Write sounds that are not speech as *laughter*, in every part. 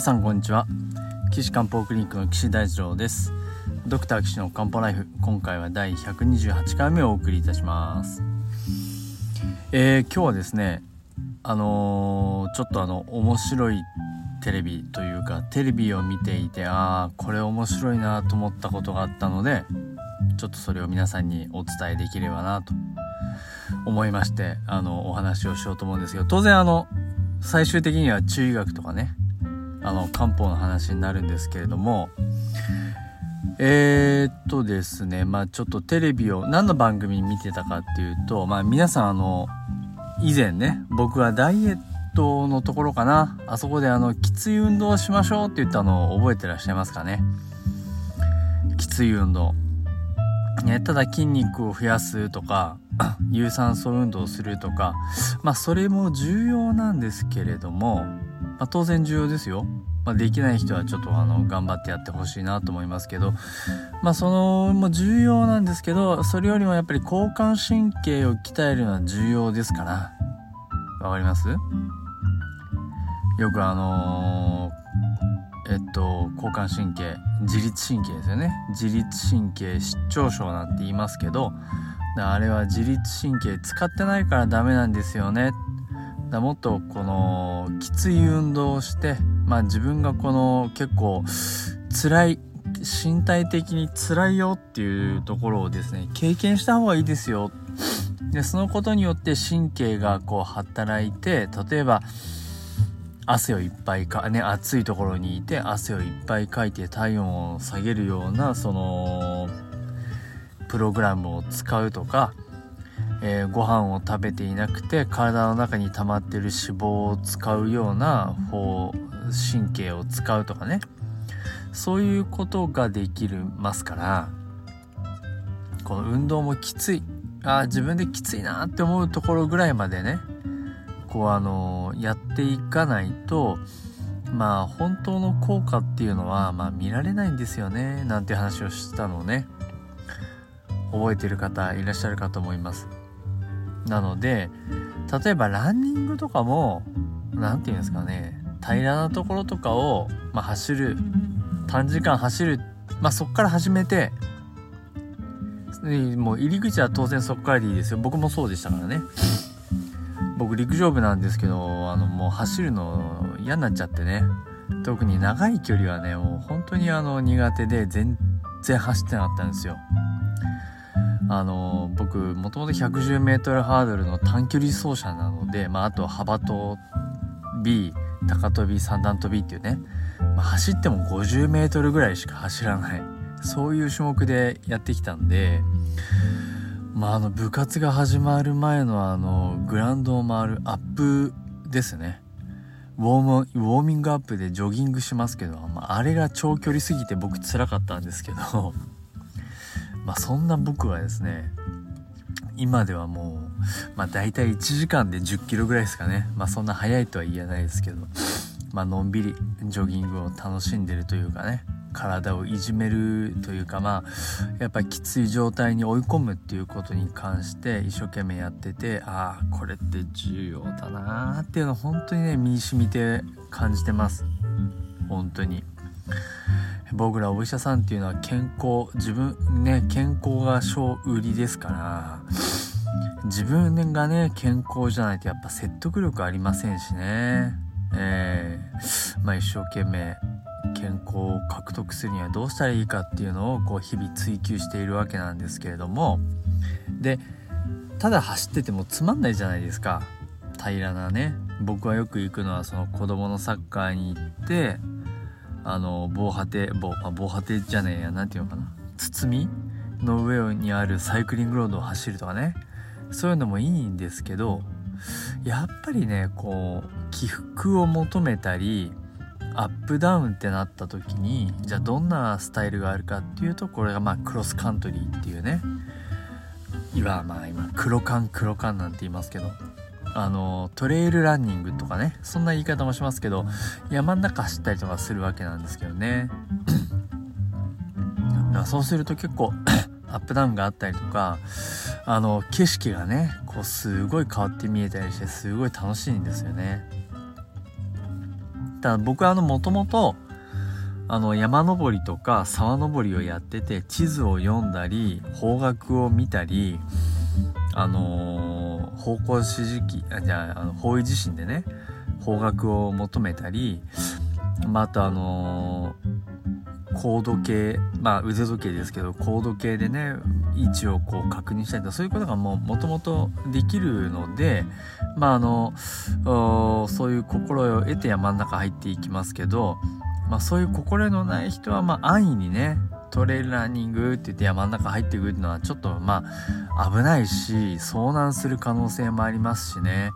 皆さんこんにちは。岸漢方クリニックの岸大二郎です。ドクター岸の漢方ライフ。今回は第128回目をお送りいたします。えー、今日はですねあのー、ちょっとあの面白いテレビというかテレビを見ていてああこれ面白いなと思ったことがあったのでちょっとそれを皆さんにお伝えできればなと思いましてあのお話をしようと思うんですけど当然あの最終的には中医学とかねあの漢方の話になるんですけれども。えー、っとですねまあちょっとテレビを何の番組見てたかっていうとまあ皆さんあの以前ね僕はダイエットのところかな。あそこであのきつい運動をしましょうって言ったのを覚えてらっしゃいますかね。きつい運動。ねただ筋肉を増やすとか *clears throat* 有酸素運動をするとか。まあそれも重要なんですけれども、まあ、当然重要ですよ、まあ、できない人はちょっとあの頑張ってやってほしいなと思いますけど。まあそのも重要なんですけどそれよりもやっぱり交感神経を鍛えるのは重要ですから。わかります？よくあのー、えっと交感神経自律神経ですよね。自律神経失調症なんて言いますけど。あれは自律神経使ってないからダメなんですよね。だもっとこのきつい運動をしてまあ自分がこの結構辛い身体的に辛いよっていうところをですね経験した方がいいですよ。でそのことによって神経がこう働いて例えば汗をいっぱいかね暑いところにいて汗をいっぱいかいて体温を下げるようなそのプログラムを使うとか、えー、ご飯を食べていなくて体の中に溜まってる脂肪を使うような方神経を使うとかね。そういうことができるますからこの運動もきつい。あ自分できついなって思うところぐらいまでねこうあのやっていかないとまあ本当の効果っていうのはまあ見られないんですよねなんて話をしたのをね。覚えてる方いらっしゃるかと思います。なので例えばランニングとかも何て言うんですかね平らなところとかを、まあ、走る短時間走る、まあ、そっから始めてもう入り口は当然そっからでいいですよ。僕もそうでしたからね。僕陸上部なんですけどあのもう走るの嫌になっちゃってね。特に長い距離はねもう本当にあの苦手で全然走ってなかったんですよ。あの僕もともと 110m ハードルの短距離走者なので、まあ、あと幅跳び高跳び三段跳びっていうね、まあ、走っても 50m ぐらいしか走らない。そういう種目でやってきたんでまああの部活が始まる前のあのグラウンドを回るアップですね。ウォームウォーミングアップでジョギングしますけど、まあ、あれが長距離すぎて僕辛かったんですけどまあそんな僕はですね今ではもうまあ大体1時間で10キロぐらいですかね。まあそんな速いとは言えないですけど。まあのんびりジョギングを楽しんでるというかね。体をいじめるというかまあやっぱりきつい状態に追い込むっていうことに関して一生懸命やっててああこれって重要だなーっていうのを本当にね身に染みて感じてます。本当に。僕らお医者さんっていうのは健康自分ね健康が小売りですから自分がね健康じゃないとやっぱ説得力ありませんしね。えー、まあ一生懸命健康を獲得するにはどうしたらいいかっていうのをこう日々追求しているわけなんですけれども。でただ走っててもつまんないじゃないですか。平らなね。僕はよく行くのはその子供のサッカーに行ってあの防波堤防あ防波堤じゃねえや何て言うのかな。包みの上にあるサイクリングロードを走るとかね。そういうのもいいんですけどやっぱりねこう起伏を求めたりアップダウンってなった時にじゃあどんなスタイルがあるかっていうとこれがまあクロスカントリーっていうね。いわまあ今黒缶黒缶なんて言いますけど。あのトレイルランニングとかねそんな言い方もしますけど山ん中走ったりとかするわけなんですけどね。そうすると結構 *coughs* アップダウンがあったりとかあの景色がねこうすごい変わって見えたりしてすごい楽しいんですよね。ただ僕はあのもともとあの山登りとか沢登りをやってて地図を読んだり方角を見たりあのー、方向指示器あじゃあの方位地震でね方角を求めたりまたあのー、高度計まあ腕時計ですけど高度計でね位置をこう確認したりとかそういうことがもともとできるのでまああのそういう心を得て山の中入っていきますけど、まあ、そういう心得のない人はまあ安易にねトレイルランニングって言って山の中入っていくのはちょっとまあ危ないし遭難する可能性もありますしね。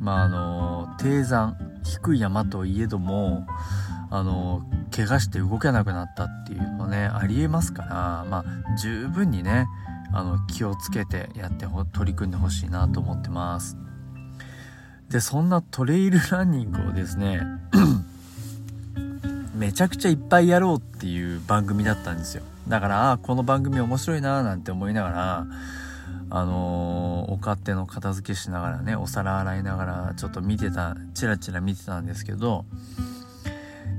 まああの低山低い山といえどもあの怪我して動けなくなったっていうのねありえますからまあ十分にねあの気をつけてやって取り組んでほしいなと思ってます。でそんなトレイルランニングをですねめちゃくちゃいっぱいやろうっていう番組だったんですよ。だからこの番組面白いなーなんて思いながらあのー、お勝手の片付けしながらねお皿洗いながらちょっと見てたチラチラ見てたんですけど、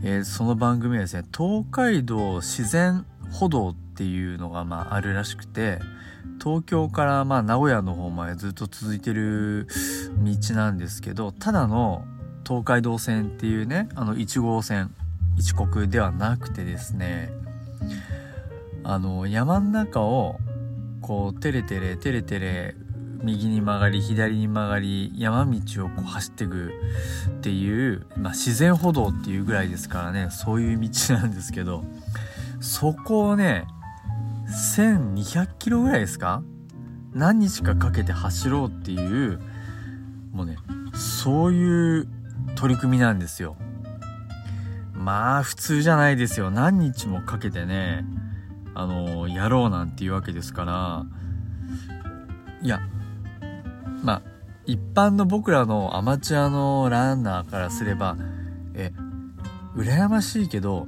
えー、その番組はですね東海道自然歩道っていうのがまああるらしくて東京からまあ名古屋の方までずっと続いてる道なんですけどただの東海道線っていうねあの1号線一国ではなくてですねあの山の中をこうテレテレテレテレ右に曲がり左に曲がり山道をこう走っていくっていう、まあ、自然歩道っていうぐらいですからねそういう道なんですけどそこをね1200キロぐらいですか何日かかけて走ろうっていうもうねそういう取り組みなんですよ。まあ普通じゃないですよ。何日もかけてねあのやろうなんていうわけですから。いやまあ一般の僕らのアマチュアのランナーからすればえ羨ましいけど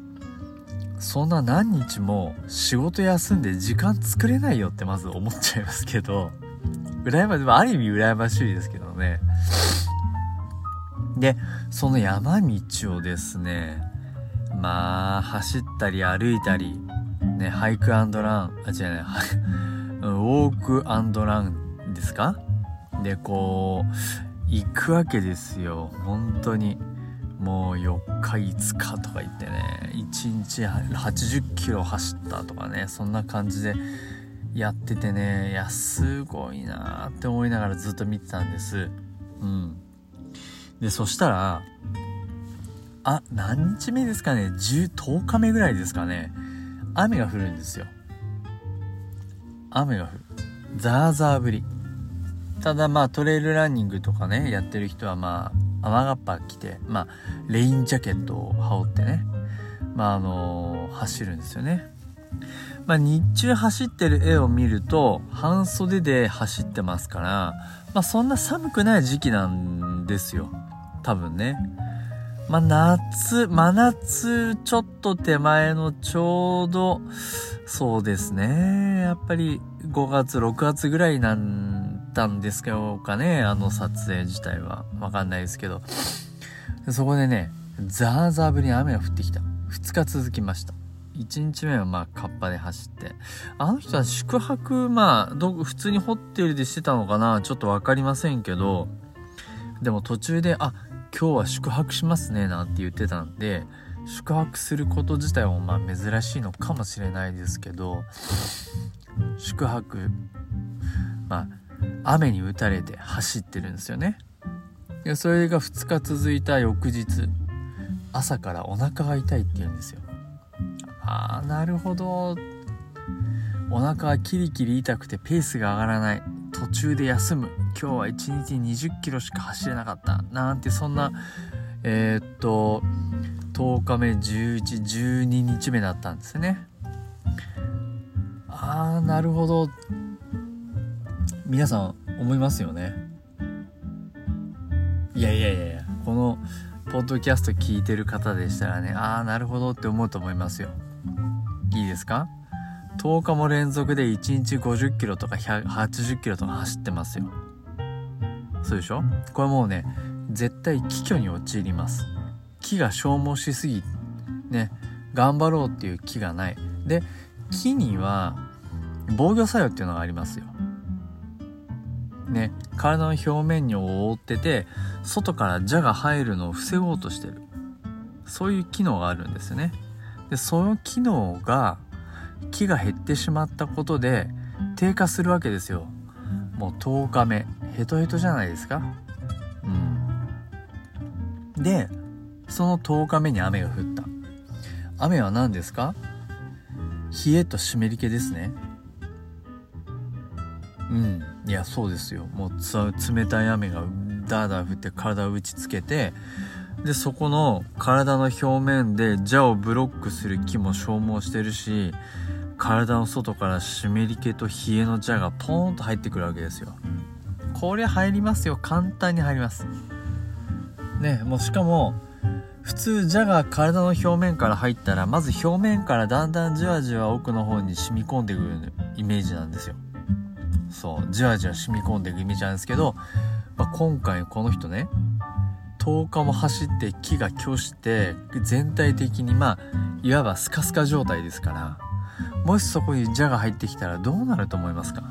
そんな何日も仕事休んで時間作れないよってまず思っちゃいますけど羨ましい、ある意味羨ましいですけどね。でその山道をですねまあ、走ったり歩いたり、ね、ハイクラン、あ、違うね、*laughs* ウォークランですか？で、こう、行くわけですよ。本当に。もう4日5日とか言ってね、1日80キロ走ったとかね、そんな感じでやっててね、いや、すごいなーって思いながらずっと見てたんです。うん。で、そしたら、あ、何日目ですかね ?10、10日目ぐらいですかね？雨が降るんですよ。雨が降る。ザーザー降り。ただまあトレイルランニングとかね、やってる人はまあ雨がっぱ着て、まあレインジャケットを羽織ってね、まああのー、走るんですよね。まあ日中走ってる絵を見ると半袖で走ってますから、まあそんな寒くない時期なんですよ。多分ね。まあ、夏、真夏ちょっと手前のちょうど、そうですね。やっぱり5月、6月ぐらいなんだんですかね。あの撮影自体は。わかんないですけど。そこでね、ザーザーぶりに雨が降ってきた。2日続きました。1日目はまあ、カッパで走って。あの人は宿泊、まあ、ど、普通にホテルでしてたのかなちょっとわかりませんけど、でも途中で、あ、今日は宿泊しますねなんて言ってたんで宿泊すること自体もまあ珍しいのかもしれないですけど宿泊まあ雨に打たれて走ってるんですよね。でそれが2日続いた翌日朝からお腹が痛いって言うんですよ。ああなるほど。お腹がキリキリ痛くてペースが上がらない。途中で休む。今日は1日20キロしか走れなかったなんてそんなえー、っと10日目1112日目だったんですね。ああなるほど。皆さん思いますよね。いやいやいやいやこのポッドキャスト聞いてる方でしたらねああなるほどって思うと思いますよ。いいですか？10日も連続で1日50キロとか80キロとか走ってますよ。そうでしょ？これもうね、絶対危虚に陥ります。気が消耗しすぎね頑張ろうっていう気がない。で木には防御作用っていうのがありますよ。ね体の表面に覆ってて外から蛇が入るのを防ごうとしてる。そういう機能があるんですよね。でその機能が木が減ってしまったことで低下するわけですよ。もう10日目。ヘトヘトじゃないですか。うん。でその10日目に雨が降った。雨は何ですか？冷えと湿り気ですね。うん。いやそうですよ。もう冷たい雨がダーダー降って体を打ちつけてでそこの体の表面で蛇をブロックする木も消耗してるし体の外から湿り気と冷えの蛇がポーンと入ってくるわけですよ。これ入りますよ。簡単に入ります。ねもうしかも普通蛇が体の表面から入ったらまず表面からだんだんじわじわ奥の方に染み込んでくるイメージなんですよ。そうじわじわ染み込んでいくイメージなんですけど、まあ、今回この人ね10日も走って木が巨して全体的にまあいわばスカスカ状態ですからもしそこに蛇が入ってきたらどうなると思いますか？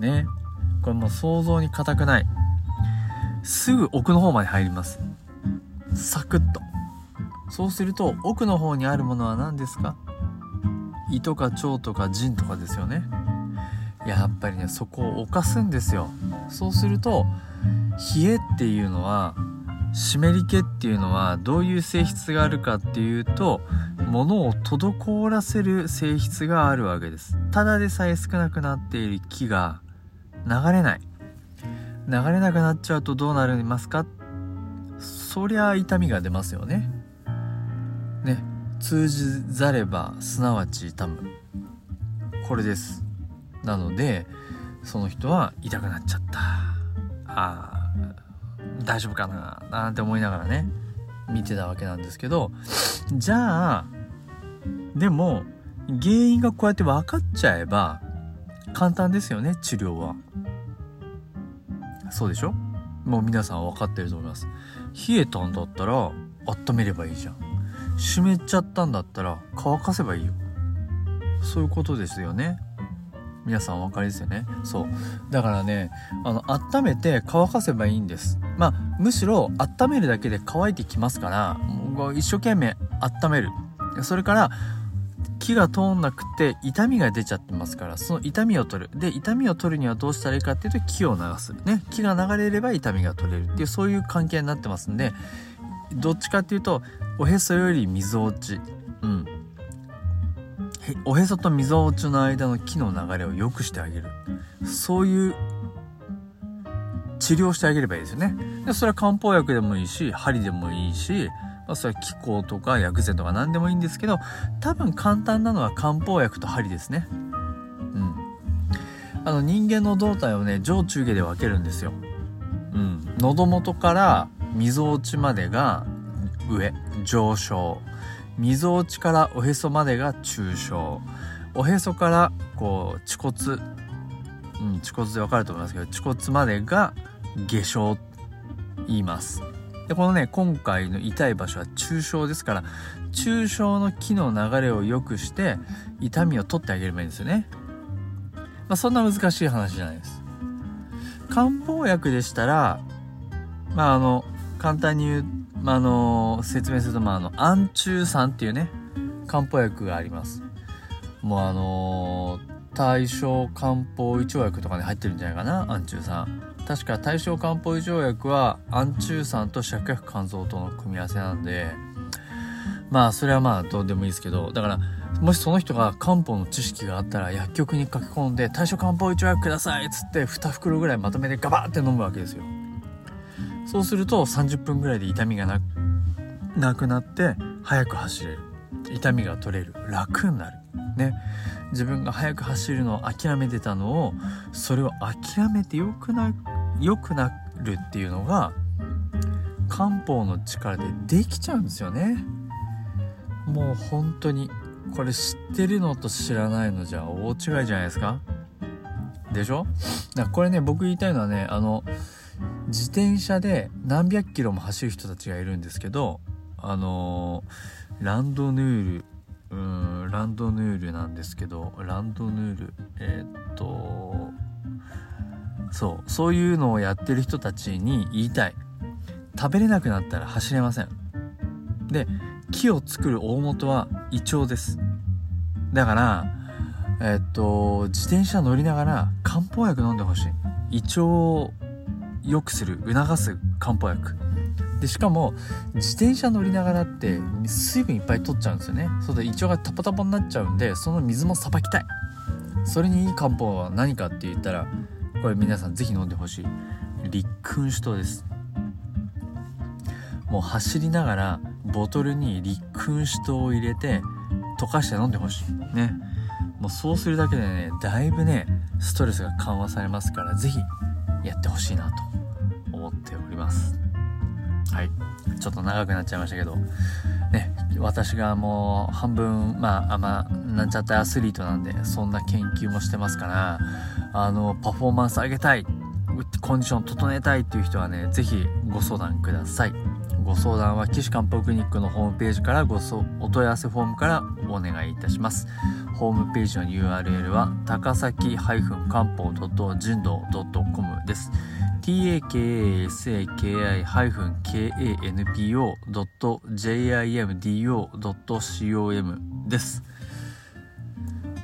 ね。これもう想像に難くない。すぐ奥の方まで入ります。サクッと。そうすると奥の方にあるものは何ですか？胃とか腸とか腎とかですよね。やっぱりねそこを犯すんですよ。そうすると冷えっていうのは湿り気っていうのはどういう性質があるかっていうと物を滞らせる性質があるわけです。ただでさえ少なくなっている木が流れない。流れなくなっちゃうとどうなりますか？そりゃ痛みが出ますよね。ね。通じざればすなわち痛む。これです。なのでその人は痛くなっちゃった。あ大丈夫かななんて思いながらね見てたわけなんですけどじゃあでも原因がこうやって分かっちゃえば簡単ですよね治療は。そうでしょ？もう皆さん分かってると思います。冷えたんだったら温めればいいじゃん。湿っちゃったんだったら乾かせばいいよ。そういうことですよね。皆さんお分かりですよね？そう。だからねあの温めて乾かせばいいんです。まあむしろ温めるだけで乾いてきますから一生懸命温める。それから気が通んなくて痛みが出ちゃってますからその痛みを取る。で痛みを取るにはどうしたらいいかっていうと気を流す。ね。気が流れれば痛みが取れる。っていうそういう関係になってますんでどっちかっていうとおへそより溝落ち。うん。*laughs* おへそと溝落ちの間の気の流れを良くしてあげる。そういう治療してあげればいいですよね。でそれは漢方薬でもいいし針でもいいしまあ、それは気候とか薬膳とか何でもいいんですけど多分簡単なのは漢方薬と針ですね。うん。あの人間の胴体をね上中下で分けるんですよ。うん。喉元から溝落ちまでが上上昇。溝落ちからおへそまでが中小おへそからこう恥骨。うん恥骨で分かると思いますけど恥骨までが下昇言います。でこのね今回の痛い場所は中小ですから中小の気の流れを良くして痛みを取ってあげればいいんですよね、まあ、そんな難しい話じゃないです。漢方薬でしたらまああの簡単に言う、まあ、あの説明するとまああの安中酸っていうね漢方薬があります。もうあの大正漢方胃腸薬とかに入ってるんじゃないかな安中酸確か大正漢方胃腸薬は安中酸と芍薬肝臓との組み合わせなんでまあそれはまあどうでもいいですけどだからもしその人が漢方の知識があったら薬局に書き込んで大正漢方胃腸薬くださいっつって2袋ぐらいまとめてガバって飲むわけですよ。そうすると30分ぐらいで痛みがなくなって早く走れる。痛みが取れる。楽になる。ね。自分が早く走るのを諦めてたのをそれを諦めてよくな良くなるっていうのが漢方の力でできちゃうんですよね。もう本当にこれ知ってるのと知らないのじゃ大違いじゃないですか。でしょ？だからこれね僕言いたいのはねあの自転車で何百キロも走る人たちがいるんですけどあのー、ランドヌールうんランドヌールなんですけどランドヌールえー、っとそうそういうのをやってる人たちに言いたい。食べれなくなったら走れません。で木を作る大元は胃腸です。だからえっと自転車乗りながら漢方薬飲んでほしい。胃腸を良くする促す漢方薬。でしかも自転車乗りながらって水分いっぱい取っちゃうんですよね。そうで胃腸がタポタポになっちゃうんでその水もさばきたい。それにいい漢方は何かって言ったらこれ皆さん是非飲んでほしい。立君酒糖です。もう走りながらボトルに立君酒糖を入れて溶かして飲んでほしい。ね。もうそうするだけでねだいぶねストレスが緩和されますから是非やってほしいなと思っております。はい。ちょっと長くなっちゃいましたけどね私がもう半分まああまなんちゃってアスリートなんでそんな研究もしてますからあのパフォーマンス上げたいコンディション整えたいっていう人はね是非ご相談くださいご相談は岸漢方クリニックのホームページからごお問い合わせフォームからお願いいたします。ホームページの URL は高崎漢方人道 .com です。takasaki-kanpo.jimdo.com です。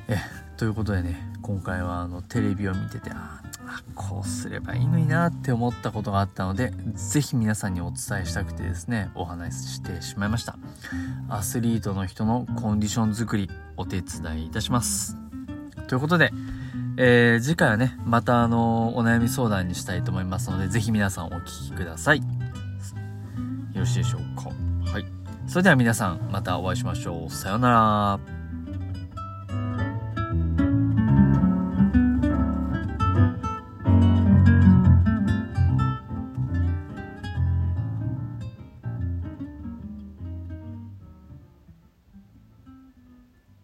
えということでね今回はあのテレビを見ててあこうすればいいのになって思ったことがあったので是非皆さんにお伝えしたくてですねお話ししてしまいました。アスリートの人のコンディション作りお手伝いいたします。ということで、えー、次回はねまたあのお悩み相談にしたいと思いますので是非皆さんお聴きください。よろしいでしょうか。はい。それでは皆さんまたお会いしましょう。さようなら。